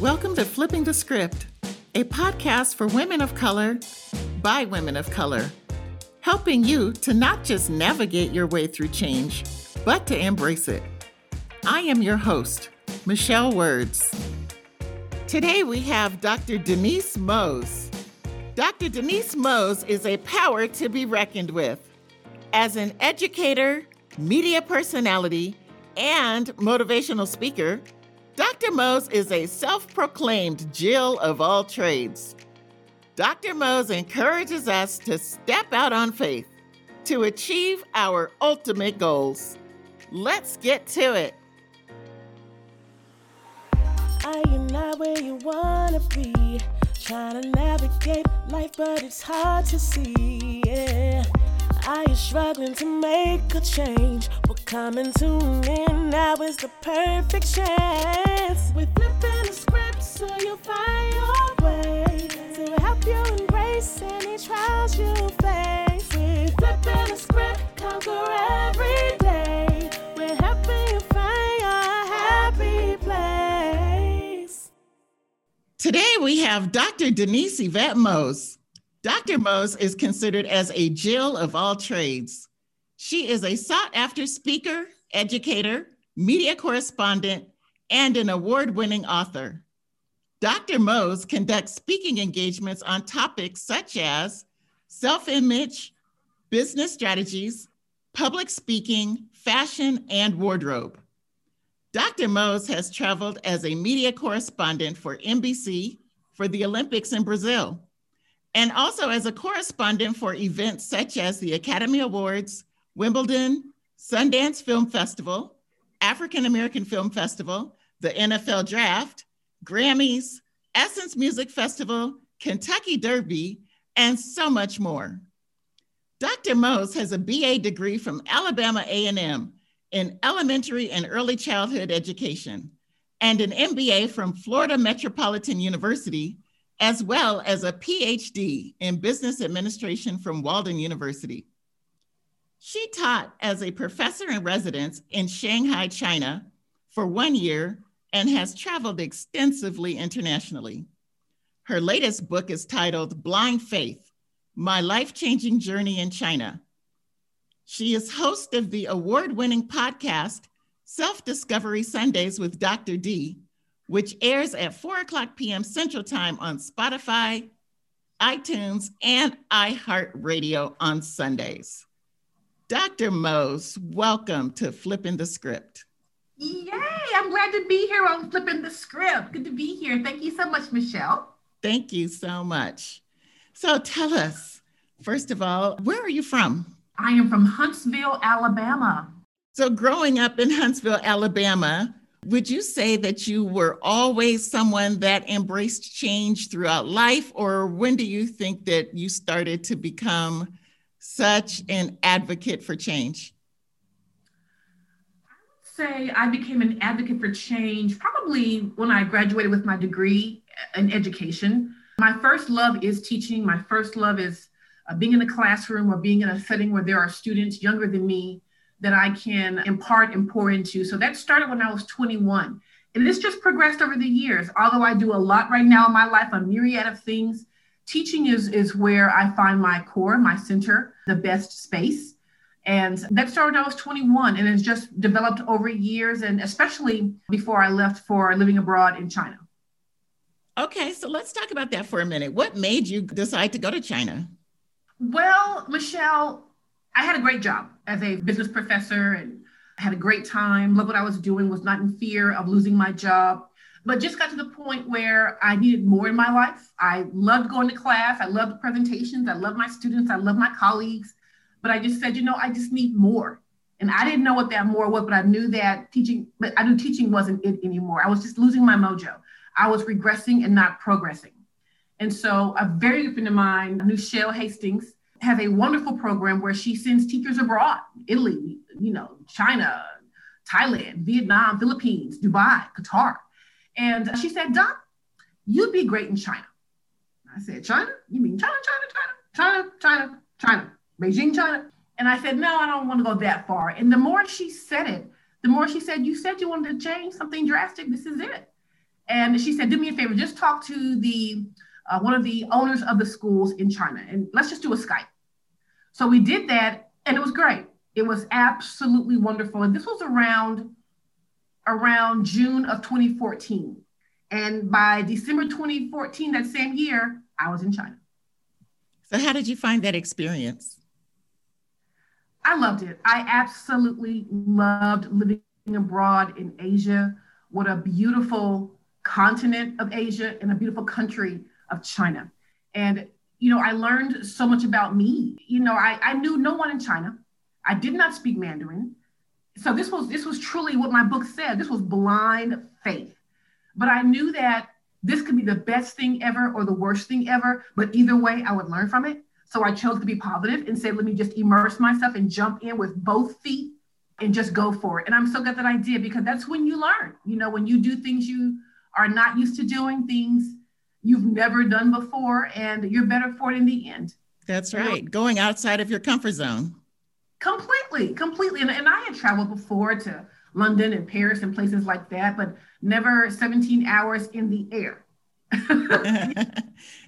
Welcome to Flipping the Script, a podcast for women of color by women of color, helping you to not just navigate your way through change, but to embrace it. I am your host, Michelle Words. Today we have Dr. Denise Mose. Dr. Denise Mose is a power to be reckoned with. As an educator, media personality, and motivational speaker, Dr. Mose is a self proclaimed Jill of all trades. Dr. Mose encourages us to step out on faith to achieve our ultimate goals. Let's get to it. Are you not where you wanna be? Trying to navigate life, but it's hard to see. Yeah. Are you struggling to make a change? Come and tune in. Now is the perfect chance. We're flipping the script so you'll find your way. To help you embrace any trials you face. We're flipping the script, conquer every day. We're helping you find your happy place. Today we have Dr. Denise Yvette Mose. Dr. Mose is considered as a Jill of all trades. She is a sought after speaker, educator, media correspondent, and an award winning author. Dr. Mose conducts speaking engagements on topics such as self image, business strategies, public speaking, fashion, and wardrobe. Dr. Mose has traveled as a media correspondent for NBC for the Olympics in Brazil and also as a correspondent for events such as the Academy Awards, Wimbledon, Sundance Film Festival, African American Film Festival, the NFL Draft, Grammys, Essence Music Festival, Kentucky Derby, and so much more. Dr. Mose has a BA degree from Alabama A&M in elementary and early childhood education and an MBA from Florida Metropolitan University as well as a PhD in business administration from Walden University. She taught as a professor in residence in Shanghai, China for one year and has traveled extensively internationally. Her latest book is titled Blind Faith My Life Changing Journey in China. She is host of the award winning podcast Self Discovery Sundays with Dr. D, which airs at 4 o'clock p.m. Central Time on Spotify, iTunes, and iHeartRadio on Sundays. Dr. Mose, welcome to Flipping the Script. Yay! I'm glad to be here on Flipping the Script. Good to be here. Thank you so much, Michelle. Thank you so much. So tell us, first of all, where are you from? I am from Huntsville, Alabama. So, growing up in Huntsville, Alabama, would you say that you were always someone that embraced change throughout life, or when do you think that you started to become such an advocate for change? I would say I became an advocate for change probably when I graduated with my degree in education. My first love is teaching. My first love is uh, being in a classroom or being in a setting where there are students younger than me that I can impart and pour into. So that started when I was 21. And this just progressed over the years. Although I do a lot right now in my life, a myriad of things, teaching is, is where I find my core, my center, the best space. And that started when I was 21 and it's just developed over years, and especially before I left for living abroad in China. Okay, so let's talk about that for a minute. What made you decide to go to China? Well, Michelle, I had a great job as a business professor and I had a great time. Loved what I was doing, was not in fear of losing my job, but just got to the point where I needed more in my life. I loved going to class. I loved presentations. I loved my students. I loved my colleagues. But I just said, you know, I just need more. And I didn't know what that more was, but I knew that teaching, but I knew teaching wasn't it anymore. I was just losing my mojo. I was regressing and not progressing. And so a very good friend of mine, Nushelle Hastings, has a wonderful program where she sends teachers abroad, Italy, you know, China, Thailand, Vietnam, Philippines, Dubai, Qatar. And she said, Doc, you'd be great in China. I said, China? You mean China, China, China, China, China, China, Beijing, China? And I said, no, I don't want to go that far. And the more she said it, the more she said, you said you wanted to change something drastic. This is it. And she said, do me a favor, just talk to the uh, one of the owners of the schools in China, and let's just do a Skype. So we did that, and it was great. It was absolutely wonderful. And this was around around June of 2014. And by December 2014, that same year, I was in China. So, how did you find that experience? I loved it. I absolutely loved living abroad in Asia. What a beautiful continent of Asia and a beautiful country of China. And, you know, I learned so much about me. You know, I, I knew no one in China. I did not speak Mandarin. So this was this was truly what my book said. This was blind faith. But I knew that this could be the best thing ever or the worst thing ever, but either way I would learn from it. So I chose to be positive and said, let me just immerse myself and jump in with both feet and just go for it. And I'm so glad that I did because that's when you learn. You know, when you do things you are not used to doing, things you've never done before, and you're better for it in the end. That's right. You know? Going outside of your comfort zone. Completely, completely. And, and I had traveled before to London and Paris and places like that, but never 17 hours in the air.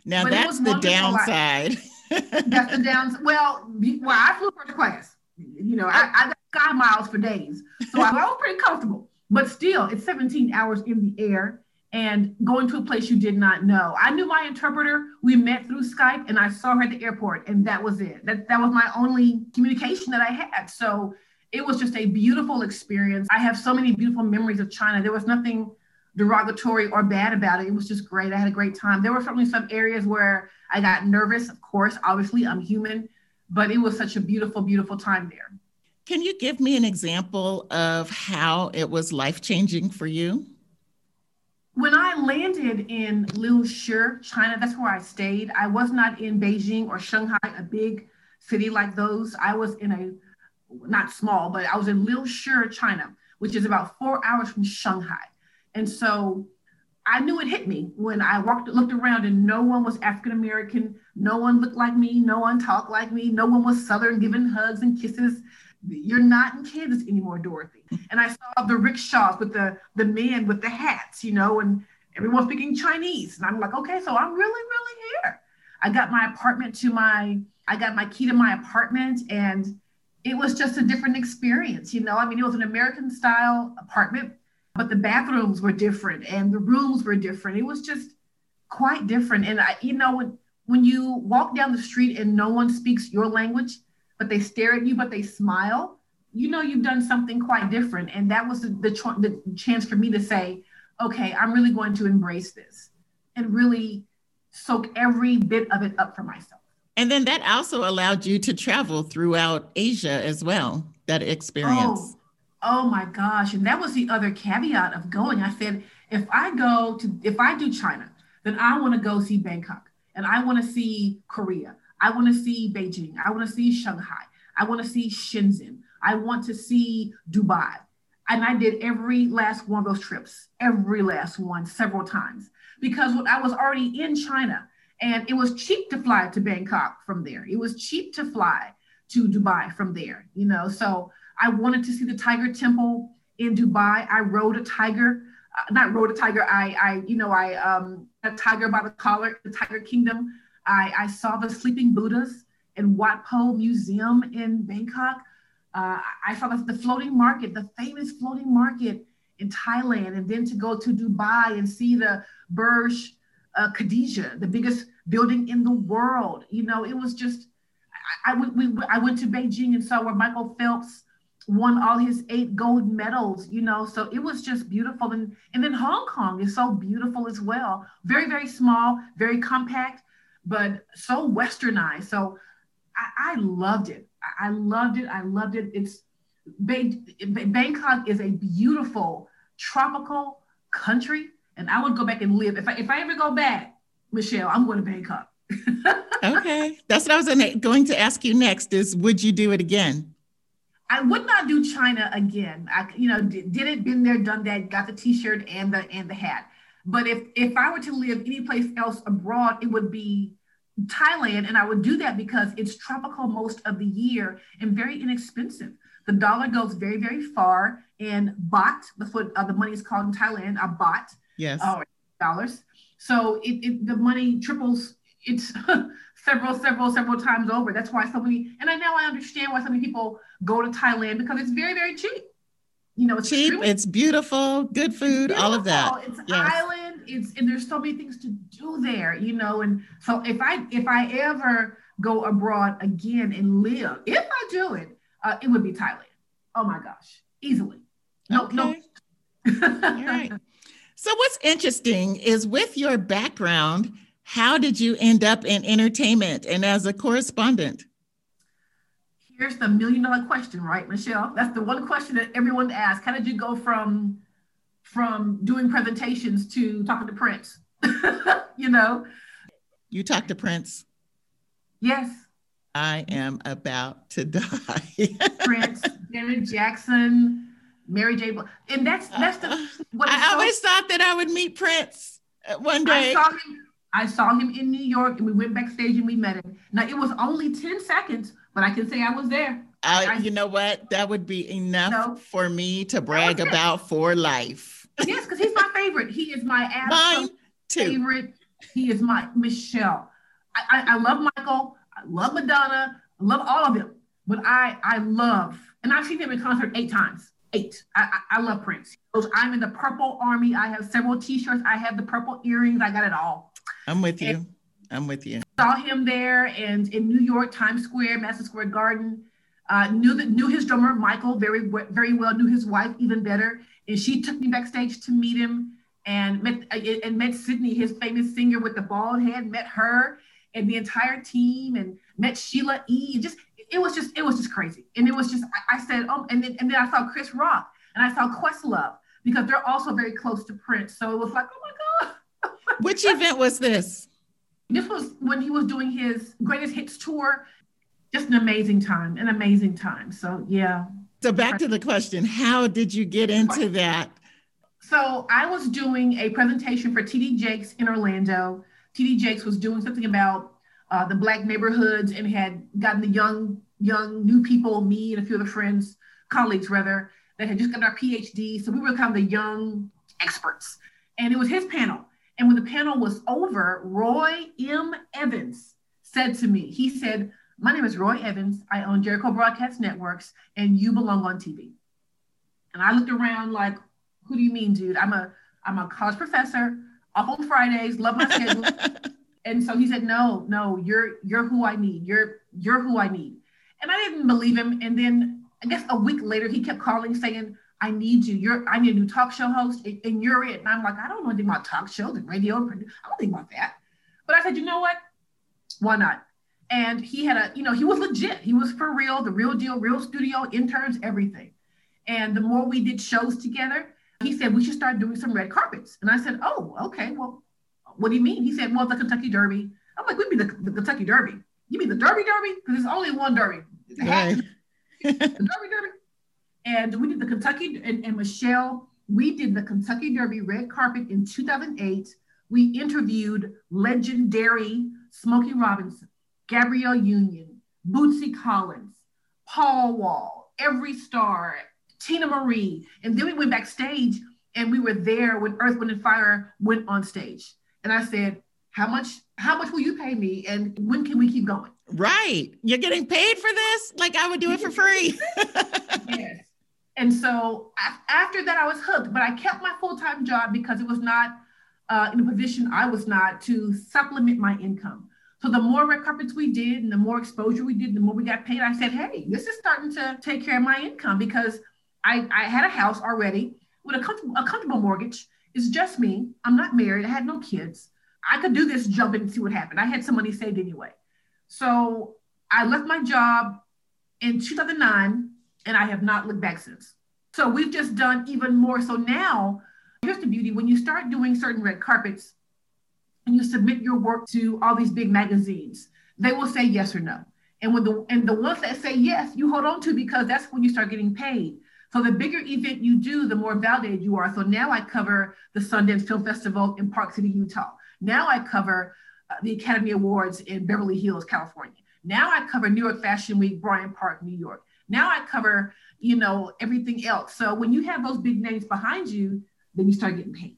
now but that's the downside. that's the downside. Well, well, I flew first class. You know, I, I got sky miles for days, so I was pretty comfortable. But still, it's 17 hours in the air and going to a place you did not know. I knew my interpreter. We met through Skype and I saw her at the airport and that was it. That that was my only communication that I had. So it was just a beautiful experience. I have so many beautiful memories of China. There was nothing derogatory or bad about it. It was just great. I had a great time. There were certainly some areas where I got nervous, of course. Obviously, I'm human, but it was such a beautiful, beautiful time there. Can you give me an example of how it was life changing for you? When I landed in Liushi, China, that's where I stayed. I was not in Beijing or Shanghai, a big city like those. I was in a not small, but I was in Liushi, China, which is about four hours from Shanghai. And so I knew it hit me when I walked, looked around, and no one was African American. No one looked like me. No one talked like me. No one was Southern, giving hugs and kisses. You're not in Kansas anymore, Dorothy. And I saw the rickshaws with the the men with the hats, you know, and everyone speaking Chinese. And I'm like, okay, so I'm really, really here. I got my apartment to my, I got my key to my apartment, and it was just a different experience, you know. I mean, it was an American style apartment, but the bathrooms were different and the rooms were different. It was just quite different. And I, you know, when when you walk down the street and no one speaks your language, but they stare at you, but they smile, you know you've done something quite different. And that was the, the, the chance for me to say, okay, I'm really going to embrace this and really soak every bit of it up for myself. And then that also allowed you to travel throughout Asia as well, that experience. Oh, oh my gosh. And that was the other caveat of going. I said, if I go to, if I do China, then I want to go see Bangkok and I want to see Korea. I want to see Beijing. I want to see Shanghai. I want to see Shenzhen. I want to see Dubai. And I did every last one of those trips, every last one, several times, because I was already in China and it was cheap to fly to Bangkok from there. It was cheap to fly to Dubai from there, you know. So I wanted to see the Tiger Temple in Dubai. I rode a tiger, uh, not rode a tiger. I, I, you know, I um, a tiger by the collar, the Tiger Kingdom. I, I saw the sleeping Buddhas in Wat Pho Museum in Bangkok. Uh, I saw the, the floating market, the famous floating market in Thailand, and then to go to Dubai and see the Burj uh, Khadija, the biggest building in the world. You know, it was just. I, I, we, I went to Beijing and saw where Michael Phelps won all his eight gold medals. You know, so it was just beautiful. And and then Hong Kong is so beautiful as well. Very very small, very compact, but so westernized. So I, I loved it. I loved it. I loved it. It's Bangkok is a beautiful tropical country, and I would go back and live. If I if I ever go back, Michelle, I'm going to Bangkok. okay, that's what I was going to ask you next. Is would you do it again? I would not do China again. I, you know, did, did it, been there, done that, got the T-shirt and the and the hat. But if if I were to live any place else abroad, it would be Thailand, and I would do that because it's tropical most of the year and very inexpensive. The dollar goes very, very far, and baht, that's what uh, the money is called in Thailand, a baht, Yes. Uh, dollars. So it, it the money triples. It's several, several, several times over. That's why so many. And I now I understand why so many people go to Thailand because it's very, very cheap. You know, it's cheap. It's beautiful, good food, beautiful. all of that. It's yes. island. It's and there's so many things to do there. You know, and so if I if I ever go abroad again and live, if I do it, uh, it would be Thailand. Oh my gosh, easily. No, okay. no. All right. So, what's interesting is with your background, how did you end up in entertainment and as a correspondent? Here's the million dollar question, right, Michelle? That's the one question that everyone asks. How did you go from from doing presentations to talking to Prince? you know, you talk to Prince. Yes. I am about to die. Prince, Janet Jackson, Mary J. Blige. And that's that's the what I always so, thought that I would meet Prince uh, one day. I saw him. I saw him in New York, and we went backstage and we met him. Now it was only ten seconds, but I can say I was there. I, I you know what? That would be enough no, for me to brag about for life. Yes, because he's my favorite. He is my absolute favorite. He is my Michelle. I, I, I love Michael. I love Madonna. I love all of them. But I I love, and I've seen him in concert eight times eight. I, I, I love Prince. I'm in the purple army. I have several t-shirts. I have the purple earrings. I got it all. I'm with you. I'm with you. Saw him there and in New York, Times Square, Madison Square Garden. Uh, knew that knew his drummer Michael very very well. Knew his wife even better, and she took me backstage to meet him and met uh, and met Sydney, his famous singer with the bald head. Met her and the entire team, and met Sheila E. Just it was just it was just crazy, and it was just I, I said oh, and then and then I saw Chris Rock and I saw Questlove because they're also very close to Prince, so it was like oh my god. Which event was this? This was when he was doing his greatest hits tour. Just an amazing time, an amazing time. So yeah. So back to the question, how did you get into that? So I was doing a presentation for TD Jakes in Orlando. TD Jakes was doing something about uh, the black neighborhoods and had gotten the young young new people, me and a few of the friends, colleagues rather, that had just gotten our PhD. So we were kind of the young experts. And it was his panel. And when the panel was over, Roy M. Evans said to me, he said, My name is Roy Evans. I own Jericho Broadcast Networks, and you belong on TV. And I looked around like, who do you mean, dude? I'm a I'm a college professor, off on Fridays, love my schedule. And so he said, "No, no, you're you're who I need. You're you're who I need." And I didn't believe him. And then I guess a week later, he kept calling saying, "I need you. You're I need a new talk show host, and you're it." And I'm like, I don't know anything about talk shows and radio. I don't think about that. But I said, you know what? Why not? And he had a, you know, he was legit. He was for real, the real deal, real studio, interns, everything. And the more we did shows together, he said we should start doing some red carpets. And I said, oh, okay, well, what do you mean? He said, well, the Kentucky Derby. I'm like, we mean the, the Kentucky Derby. You mean the Derby Derby? Because there's only one Derby. Right. the Derby Derby. And we did the Kentucky, and, and Michelle, we did the Kentucky Derby red carpet in 2008. We interviewed legendary Smokey Robinson, Gabrielle Union, Bootsy Collins, Paul Wall, every star, Teena Marie. And then we went backstage and we were there when Earth, Wind, and Fire went on stage. And I said, how much, how much will you pay me? And when can we keep going? Right. You're getting paid for this? Like I would do it for free. yes. And so after that, I was hooked, but I kept my full-time job because it was not uh, in a position I was not to supplement my income. So the more red carpets we did and the more exposure we did, the more we got paid. I said, hey, this is starting to take care of my income because I, I had a house already with a comfortable, a comfortable mortgage it's just me. I'm not married. I had no kids. I could do this, jump in and see what happened. I had some money saved anyway. So I left my job in 2009 and I have not looked back since. So we've just done even more. So now, here's the beauty when you start doing certain red carpets and you submit your work to all these big magazines, they will say yes or no. And when the and the ones that say yes, you hold on to because that's when you start getting paid. So the bigger event you do, the more validated you are. So now I cover the Sundance Film Festival in Park City, Utah. Now I cover uh, the Academy Awards in Beverly Hills, California. Now I cover New York Fashion Week, Bryant Park, New York. Now I cover, you know, everything else. So when you have those big names behind you, then you start getting paid.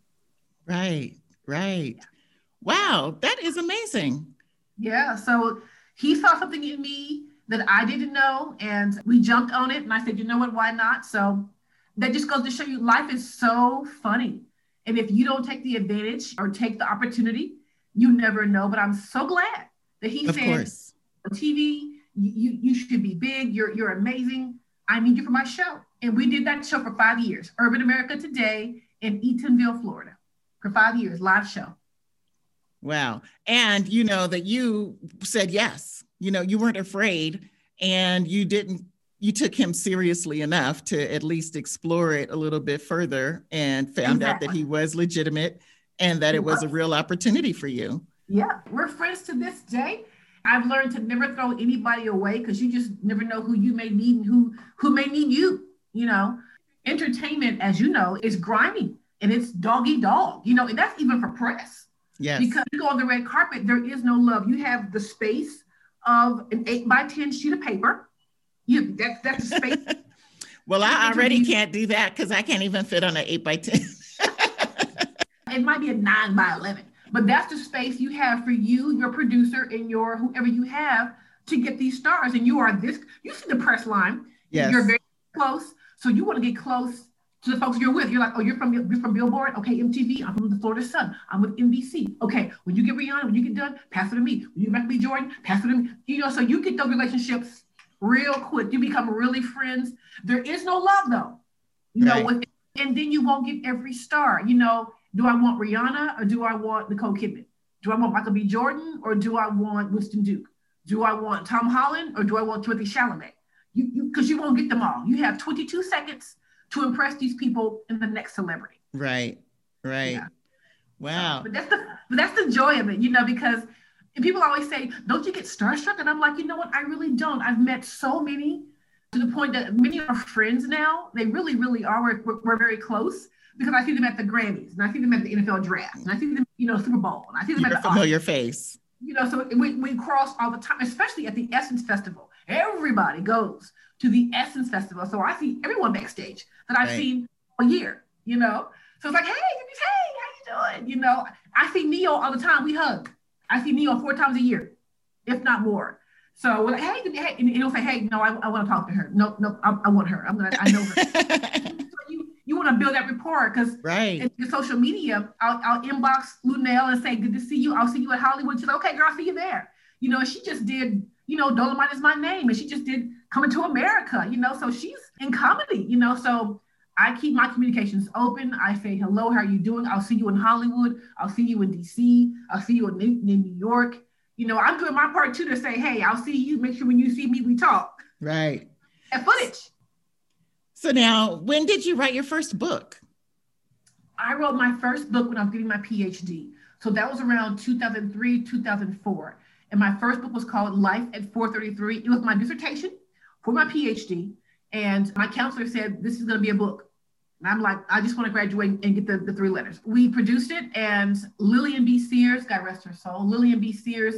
Right, right. Wow, that is amazing. Yeah. So he saw something in me that I didn't know, and we jumped on it. And I said, you know what? Why not? So that just goes to show you life is so funny. And if you don't take the advantage or take the opportunity, you never know. But I'm so glad that he of said, course. TV, you, you should be big. You're, you're amazing. I need you for my show. And we did that show for five years, Urban America Today in Eatonville, Florida, for five years, live show. Wow. And you know that you said yes. You know, you weren't afraid and you didn't you took him seriously enough to at least explore it a little bit further and found exactly. out that he was legitimate and that it was a real opportunity for you. Yeah, we're friends to this day. I've learned to never throw anybody away because you just never know who you may need and who who may need you. You know, entertainment, as you know, is grimy and it's doggy dog. You know, and that's even for press. Yes. Because you go on the red carpet, there is no love. You have the space of an eight by ten sheet of paper. You that's that's the space. well, I already can't do that because I can't even fit on an eight by ten. it might be a nine by eleven. But that's the space you have for you, your producer, and your whoever you have to get these stars. And you are this, you see the press line. Yes. You're very close. So you want to get close to the folks you're with. You're like, oh, you're from you're from Billboard. Okay, MTV. I'm from the Florida Sun. I'm with NBC. Okay, when you get Rihanna, when you get done, pass it to me. When you get B. Jordan, pass it to me. You know, so you get those relationships real quick. You become really friends. There is no love though. You right. know, with, and then you won't get every star. You know, do I want Rihanna or do I want Nicole Kidman? Do I want Michael B. Jordan or do I want Winston Duke? Do I want Tom Holland or do I want Timothée Chalamet? You because you, you won't get them all. You have 22 seconds to impress these people in the next celebrity. Right. Right. Yeah. Wow. But that's the but that's the joy of it, you know, because people always say, "Don't you get starstruck?" And I'm like, you know what? I really don't. I've met so many to the point that many are friends now. They really, really are. We're, we're very close because I see them at the Grammys and I see them at the NFL draft and I see them, you know, Super Bowl and I see them You're at the familiar Oscars. face. You know, so we, we cross all the time, especially at the Essence Festival. Everybody goes to the Essence Festival. So I see everyone backstage that I've right. seen a year, you know. So it's like, hey, hey, how you doing? You know, I see Ne-Yo all the time. We hug. I see Ne-Yo four times a year, if not more. So we're like, hey, hey, and he'll say, hey, no, I, I want to talk to her. No, no, I, I want her. I'm gonna, I know her. you you want to build that rapport because right in social media, I'll, I'll inbox Luenell and say, "Good to see you. I'll see you at Hollywood." She's like, "Okay, girl, I'll see you there." You know, she just did. You know, Dolemite is my name, and she just did Coming to America. You know, so she's in comedy. You know, so I keep my communications open. I say, "Hello, how are you doing?" I'll see you in Hollywood. I'll see you in DC. I'll see you in New, in New York. You know, I'm doing my part too to say, "Hey, I'll see you. Make sure when you see me, we talk." Right. And footage. So now, when did you write your first book? I wrote my first book when I was getting my PhD. So that was around 2003, 2004. And my first book was called Life at 433. It was my dissertation for my PhD. And my counselor said, This is going to be a book. And I'm like, I just want to graduate and get the, the three letters. We produced it, and Lillian B. Sears, God rest her soul, Lillian B. Sears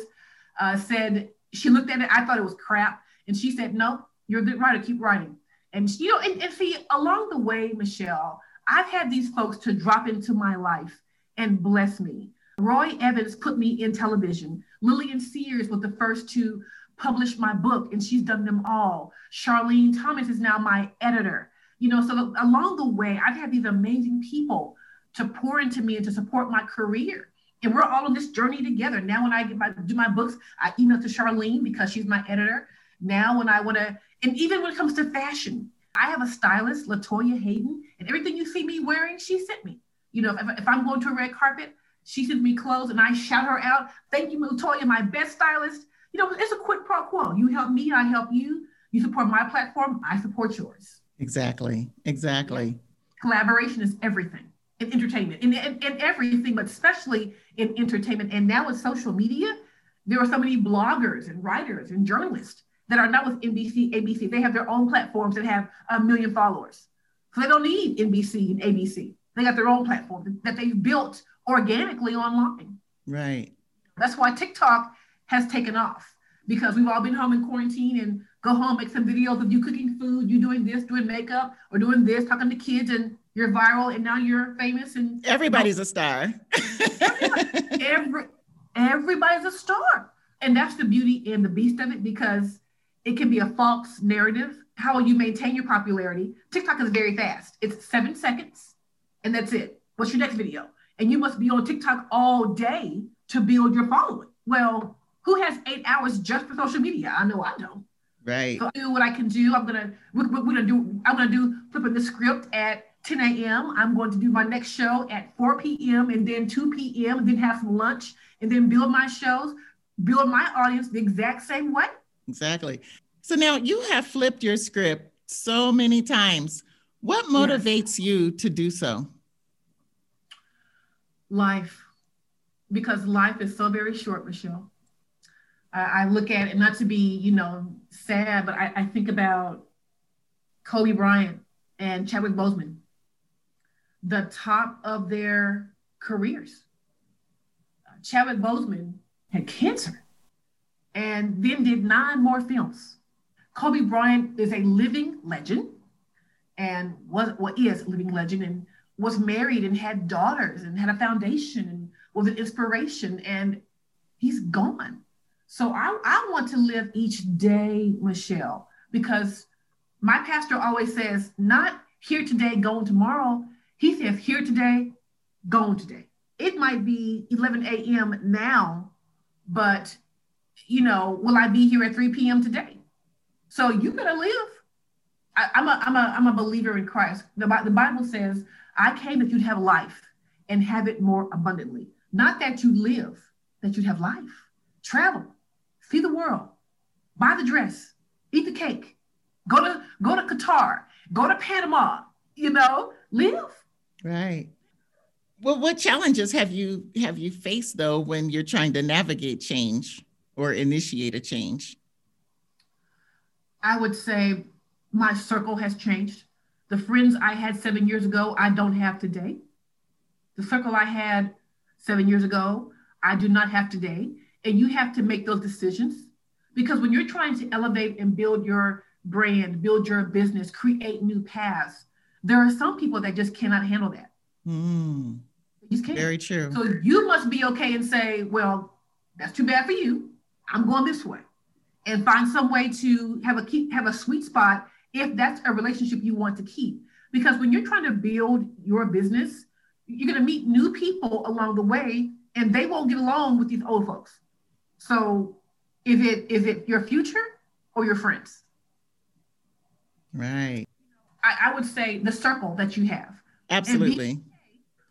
uh, said, She looked at it, I thought it was crap. And she said, No, you're a good writer, keep writing. And you know, and, and see, along the way, Michelle, I've had these folks to drop into my life and bless me. Roy Evans put me in television. Lillian Sears was the first to publish my book, and she's done them all. Charlene Thomas is now my editor. You know, so along the way, I've had these amazing people to pour into me and to support my career. And we're all on this journey together. Now, when I my do my books, I email to Charlene because she's my editor. Now, when I want to and even when it comes to fashion, I have a stylist, Latoya Hayden, and everything you see me wearing, she sent me. You know, if, if I'm going to a red carpet, she sends me clothes and I shout her out. Thank you, Latoya, my best stylist. You know, it's a quid pro quo. You help me, I help you. You support my platform, I support yours. Exactly. Exactly. Collaboration is everything in entertainment and, and, and everything, but especially in entertainment. And now with social media, there are so many bloggers and writers and journalists that are not with NBC, ABC. They have their own platforms that have a million followers. So they don't need NBC and ABC. They got their own platform that they've built organically online. Right. That's why TikTok has taken off because we've all been home in quarantine and go home, make some videos of you cooking food, you doing this, doing makeup, or doing this, talking to kids, and you're viral, and now you're famous. And everybody's a star. everybody, every, everybody's a star. And that's the beauty and the beast of it because it can be a false narrative. How will you maintain your popularity? TikTok is very fast. It's seven seconds, and that's it. What's your next video? And you must be on TikTok all day to build your following. Well, who has eight hours just for social media? I know I don't. Right. So I do what I can do. I'm gonna we're, we're, gonna do. I'm gonna do flipping the script at 10 a.m. I'm going to do my next show at 4 p.m. and then 2 p.m. and then have some lunch and then build my shows, build my audience the exact same way. Exactly. So now you have flipped your script so many times. What motivates yes. you to do so? Life, because life is so very short, Michelle. I, I look at it not to be, you know, sad, but I, I think about Kobe Bryant and Chadwick Boseman, the top of their careers. Chadwick Boseman had cancer and then did nine more films. Kobe Bryant is a living legend and was what well, is a living legend and was married and had daughters and had a foundation and was an inspiration and he's gone. So I, I want to live each day, Michelle, because my pastor always says, not here today, going tomorrow. He says, here today, going today. It might be 11 a.m. now, but you know, will I be here at 3 p.m. today? So you better live. I, am a, I'm, a, I'm a believer in Christ. The, the Bible says, I came that you'd have life and have it more abundantly. Not that you live, that you'd have life. Travel, see the world, buy the dress, eat the cake, go to go to Qatar, go to Panama, you know, live. Right. Well, what challenges have you have you faced though when you're trying to navigate change or initiate a change? I would say my circle has changed. The friends I had seven years ago, I don't have today. The circle I had seven years ago, I do not have today. And you have to make those decisions because when you're trying to elevate and build your brand, build your business, create new paths, there are some people that just cannot handle that. Mm, very true. So you must be okay and say, well, that's too bad for you. I'm going this way. And find some way to have a keep have a sweet spot if that's a relationship you want to keep. Because when you're trying to build your business, you're going to meet new people along the way and they won't get along with these old folks. So is it is it your future or your friends? Right. I, I would say the circle that you have. Absolutely.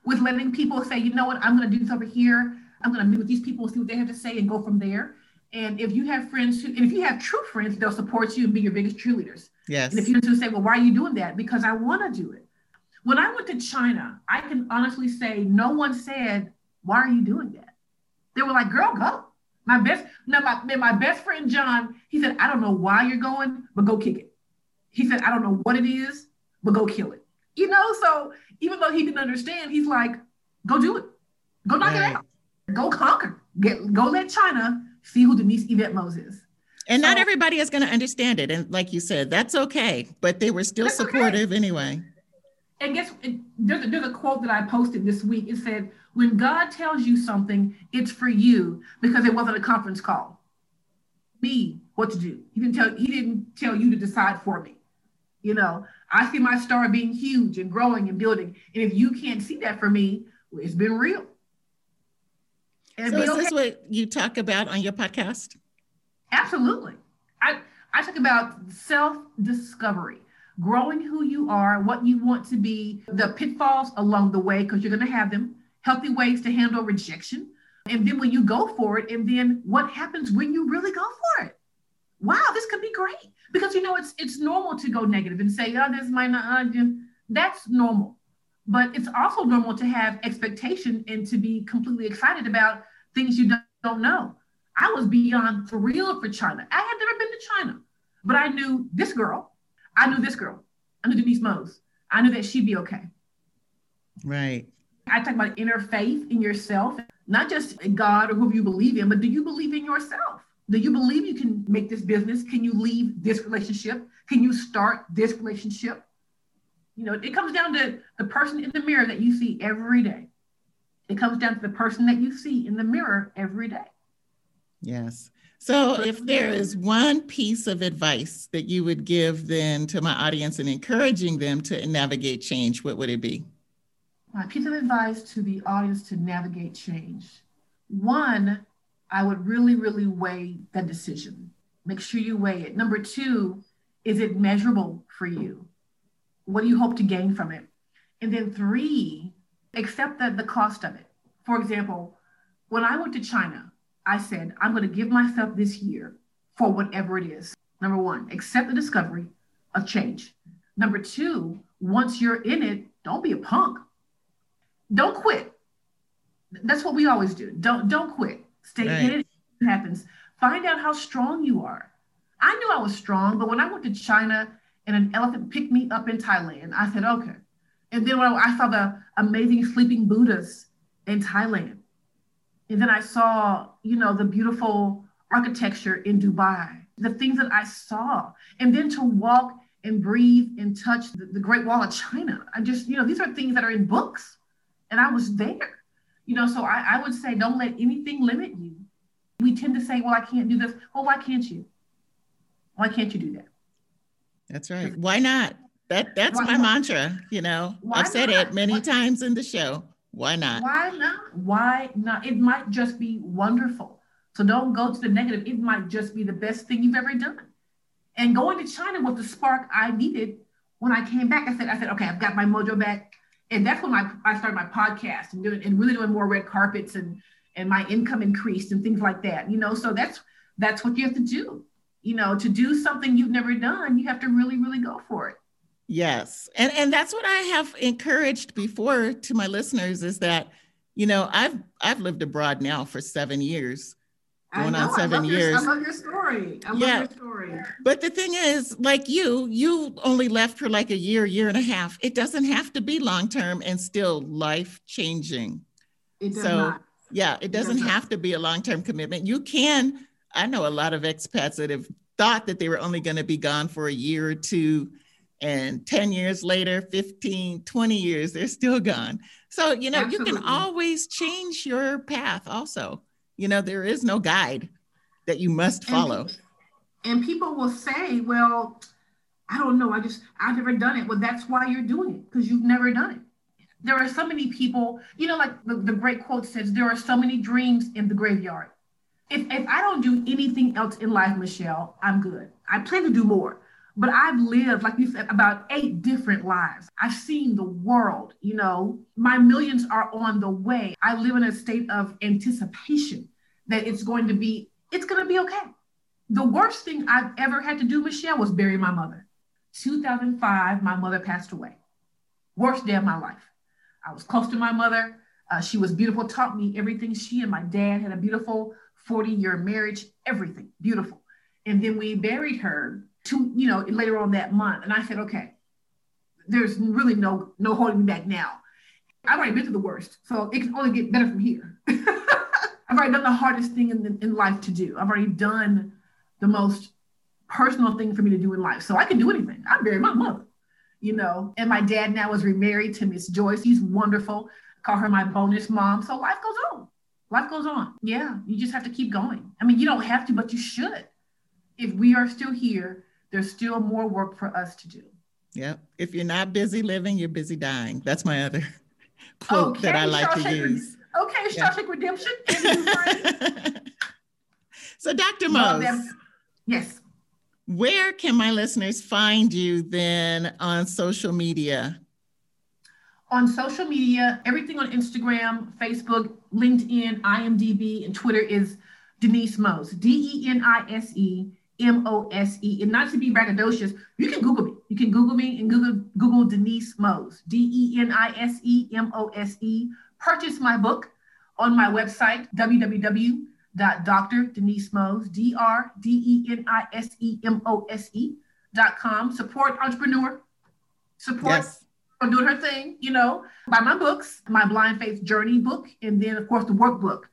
With letting people say, you know what, I'm going to do this over here. I'm going to meet with these people, see what they have to say, and go from there. And if you have friends who, and if you have true friends, they'll support you and be your biggest cheerleaders. Yes. And if you just say, well, why are you doing that? Because I want to do it. When I went to China, I can honestly say no one said, why are you doing that? They were like, girl, go. My best, no, my, my best friend John, he said, I don't know why you're going, but go kick it. He said, I don't know what it is, but go kill it. You know, so even though he didn't understand, he's like, go do it. Go knock right. it out. Go conquer. Get go let China see who Denise Yvette Moses is. And so, not everybody is going to understand it. And like you said, that's okay. But they were still supportive okay. anyway. And guess there's a, there's a quote that I posted this week. It said, "When God tells you something, it's for you because it wasn't a conference call. Me, what to do? He didn't tell. He didn't tell you to decide for me. You know, I see my star being huge and growing and building. And if you can't see that for me, well, it's been real. And so is okay. this what you talk about on your podcast? Absolutely. I, I talk about self-discovery, growing who you are, what you want to be, the pitfalls along the way, because you're going to have them, healthy ways to handle rejection. And then when you go for it, and then what happens when you really go for it? Wow, this could be great. Because you know, it's it's normal to go negative and say, oh, this might not uh, that's normal. But it's also normal to have expectation and to be completely excited about things you don't, don't know. I was beyond thrilled for China. I had never been to China, but I knew this girl. I knew this girl. I knew Denise Mose. I knew that she'd be okay. Right. I talk about inner faith in yourself, not just God or who you believe in, but do you believe in yourself? Do you believe you can make this business? Can you leave this relationship? Can you start this relationship? You know, it comes down to the person in the mirror that you see every day. It comes down to the person that you see in the mirror every day. Yes. So, if there is one piece of advice that you would give then to my audience and encouraging them to navigate change, what would it be? My piece of advice to the audience to navigate change. One, I would really, really weigh that decision. Make sure you weigh it. Number two, is it measurable for you? What do you hope to gain from it? And then three, accept the, the cost of it. For example, when I went to China, I said, I'm going to give myself this year for whatever it is. Number one, accept the discovery of change. Number two, once you're in it, don't be a punk. Don't quit. That's what we always do. Don't don't quit. Stay right. in it. it. Happens. Find out how strong you are. I knew I was strong, but when I went to China and an elephant picked me up in Thailand, I said, okay. And then when I saw the amazing sleeping Buddhas in Thailand, and then I saw, you know, the beautiful architecture in Dubai, the things that I saw, and then to walk and breathe and touch the, the Great Wall of China. I just, you know, these are things that are in books, and I was there. You know, so I, I would say don't let anything limit you. We tend to say, well, I can't do this. Well, why can't you? Why can't you do that? That's right. Why not? That that's why my not? mantra. You know, why I've said not? it many why? times in the show. Why not? Why not? Why not? It might just be wonderful. So don't go to the negative. It might just be the best thing you've ever done. And going to China was the spark I needed when I came back. I said, I said, okay, I've got my mojo back. And that's when my, I started my podcast and doing and really doing more red carpets and and my income increased and things like that. You know, so that's that's what you have to do. You know, to do something you've never done, you have to really, really go for it. Yes. And and that's what I have encouraged before to my listeners is that, you know, I've I've lived abroad now for seven years. Going on seven I years. I love your story. I yeah. love your story. But the thing is, like you, you only left for like a year, year and a half. It doesn't have to be long term and still life changing. It does so, not. Yeah, it doesn't it does have not. to be a long term commitment. You can. I know a lot of expats that have thought that they were only going to be gone for a year or two and 10 years later 15 20 years they're still gone. So you know Absolutely. you can always change your path also. You know there is no guide that you must follow. and, and people will say well i don't know i just i've never done it. Well that's why you're doing it because you've never done it. There are so many people you know like the, the great quote says there are so many dreams in the graveyard. If, if i don't do anything else in life michelle i'm good. I plan to do more but I've lived, like you said, about eight different lives. I've seen the world, you know, my millions are on the way. I live in a state of anticipation that it's going to be, it's going to be okay. The worst thing I've ever had to do, Michelle, was bury my mother. 2005, my mother passed away. Worst day of my life. I was close to my mother. Uh, she was beautiful, taught me everything. She and my dad had a beautiful 40 year marriage, everything beautiful. And then we buried her two, you know, later on that month. And I said, okay, there's really no no holding me back now. I've already been through the worst, so it can only get better from here. I've already done the hardest thing in, in life to do. I've already done the most personal thing for me to do in life. So I can do anything. I buried my mother, you know. And my dad now is remarried to Miss Joyce. He's wonderful. I call her my bonus mom. So life goes on. Life goes on. Yeah, you just have to keep going. I mean, you don't have to, but you should. If we are still here, there's still more work for us to do. Yeah. If you're not busy living, you're busy dying. That's my other quote okay, that I like Shawshank to use. okay, Shawshank Redemption. so, Dr. Mose. Yes. Where can my listeners find you then on social media? On social media, everything on Instagram, Facebook, LinkedIn, IMDb, and Twitter is Denise Mose, D E N I S E M O S E. And not to be braggadocious, you can Google me. You can Google me and Google Google Denise Mose, D E N I S E M O S E. Purchase my book on my website, www.drdenisemose, D R D E N I S E M O S E dot com. Support entrepreneur. Support yes. doing her thing, you know, buy my books, my blind faith journey book, and then of course the workbook.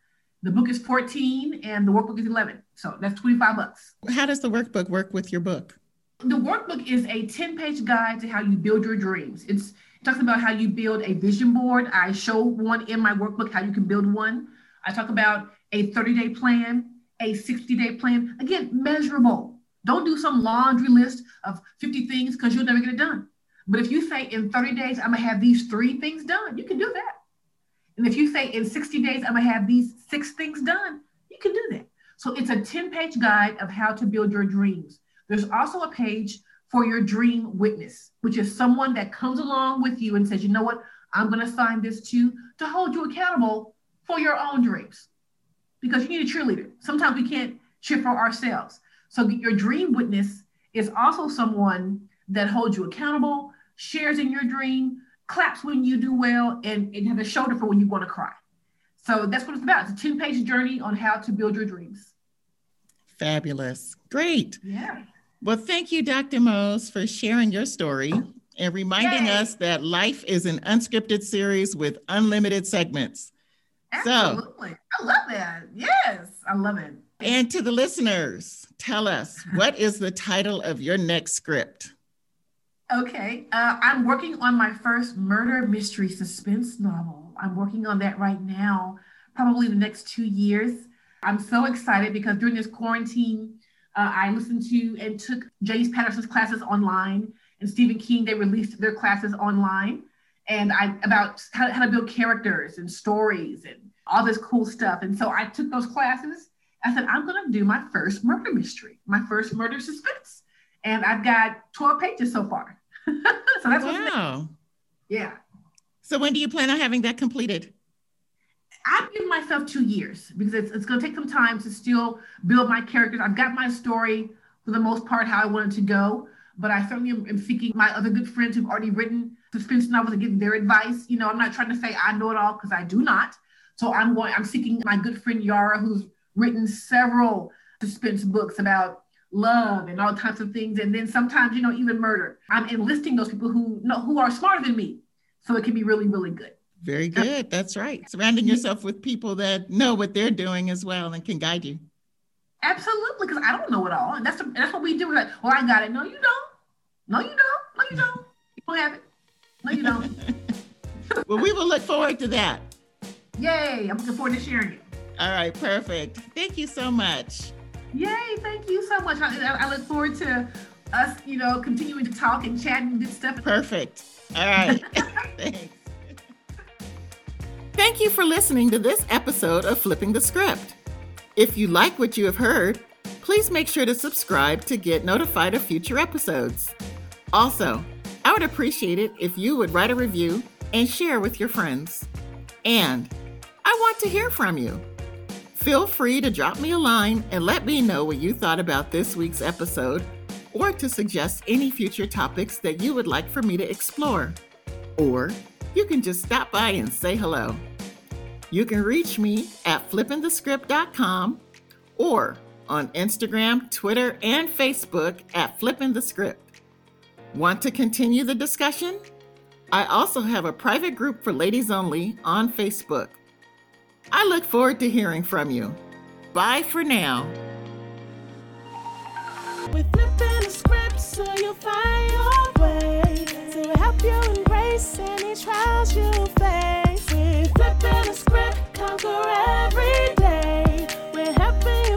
The book is 14 and the workbook is 11. So that's 25 bucks. How does the workbook work with your book? The workbook is a 10 page guide to how you build your dreams. It's, it talks about how you build a vision board. I show one in my workbook, how you can build one. I talk about a 30 day plan, a 60 day plan. Again, measurable. Don't do some laundry list of 50 things because you'll never get it done. But if you say in 30 days, I'm going to have these three things done, you can do that. And if you say in 60 days, I'm to have these six things done, you can do that. So it's a 10 page guide of how to build your dreams. There's also a page for your dream witness, which is someone that comes along with you and says, you know what, I'm to sign this to to hold you accountable for your own dreams. Because you need a cheerleader. Sometimes we can't cheer for ourselves. So your dream witness is also someone that holds you accountable, shares in your dream, claps when you do well, and, and have a shoulder for when you want to cry. So that's what it's about. It's a 10 page journey on how to build your dreams. Fabulous. Great. Yeah. Well, thank you, Dr. Mose, for sharing your story and reminding Yay. us that life is an unscripted series with unlimited segments. Absolutely. So, I love that. Yes, I love it. And to the listeners, tell us what is the title of your next script? Okay. Uh, I'm working on my first murder mystery suspense novel. I'm working on that right now, probably the next two years. I'm so excited because during this quarantine, uh, I listened to and took James Patterson's classes online, and Stephen King. They released their classes online, and I about how, how to build characters and stories and all this cool stuff. And so I took those classes. I said I'm going to do my first murder mystery, my first murder suspense, and I've got 12 pages so far. so that's wow. Yeah. So when do you plan on having that completed? I've given myself two years because it's, it's going to take some time to still build my characters. I've got my story for the most part how I wanted to go, but I certainly am, am seeking my other good friends who've already written suspense novels and getting their advice. You know, I'm not trying to say I know it all because I do not. So I'm going. I'm seeking my good friend Yara, who's written several suspense books about love and all types of things, and then sometimes you know even murder. I'm enlisting those people who know who are smarter than me, so it can be really really good. Very good. That's right. Surrounding yourself with people that know what they're doing as well and can guide you. Absolutely, because I don't know it all, and that's that's what we do. We're like, well, I got it. No, you don't. No, you don't. No, you don't. You don't have it. No, you don't. well, we will look forward to that. Yay! I'm looking forward to sharing it. All right, perfect. Thank you so much. Yay! Thank you so much. I, I look forward to us, you know, continuing to talk and chat and good stuff. Perfect. All right. Thanks. Thank you for listening to this episode of Flipping the Script. If you like what you have heard, please make sure to subscribe to get notified of future episodes. Also, I would appreciate it if you would write a review and share with your friends. And I want to hear from you. Feel free to drop me a line and let me know what you thought about this week's episode or to suggest any future topics that you would like for me to explore. Or you can just stop by and say hello. You can reach me at flippingthescript.com or on Instagram, Twitter, and Facebook at Flipping the Script. Want to continue the discussion? I also have a private group for ladies only on Facebook. I look forward to hearing from you. Bye for now. We're flipping the script so you'll find your way help you embrace any trials you face. We're flipping the script, conquer every day. We're helping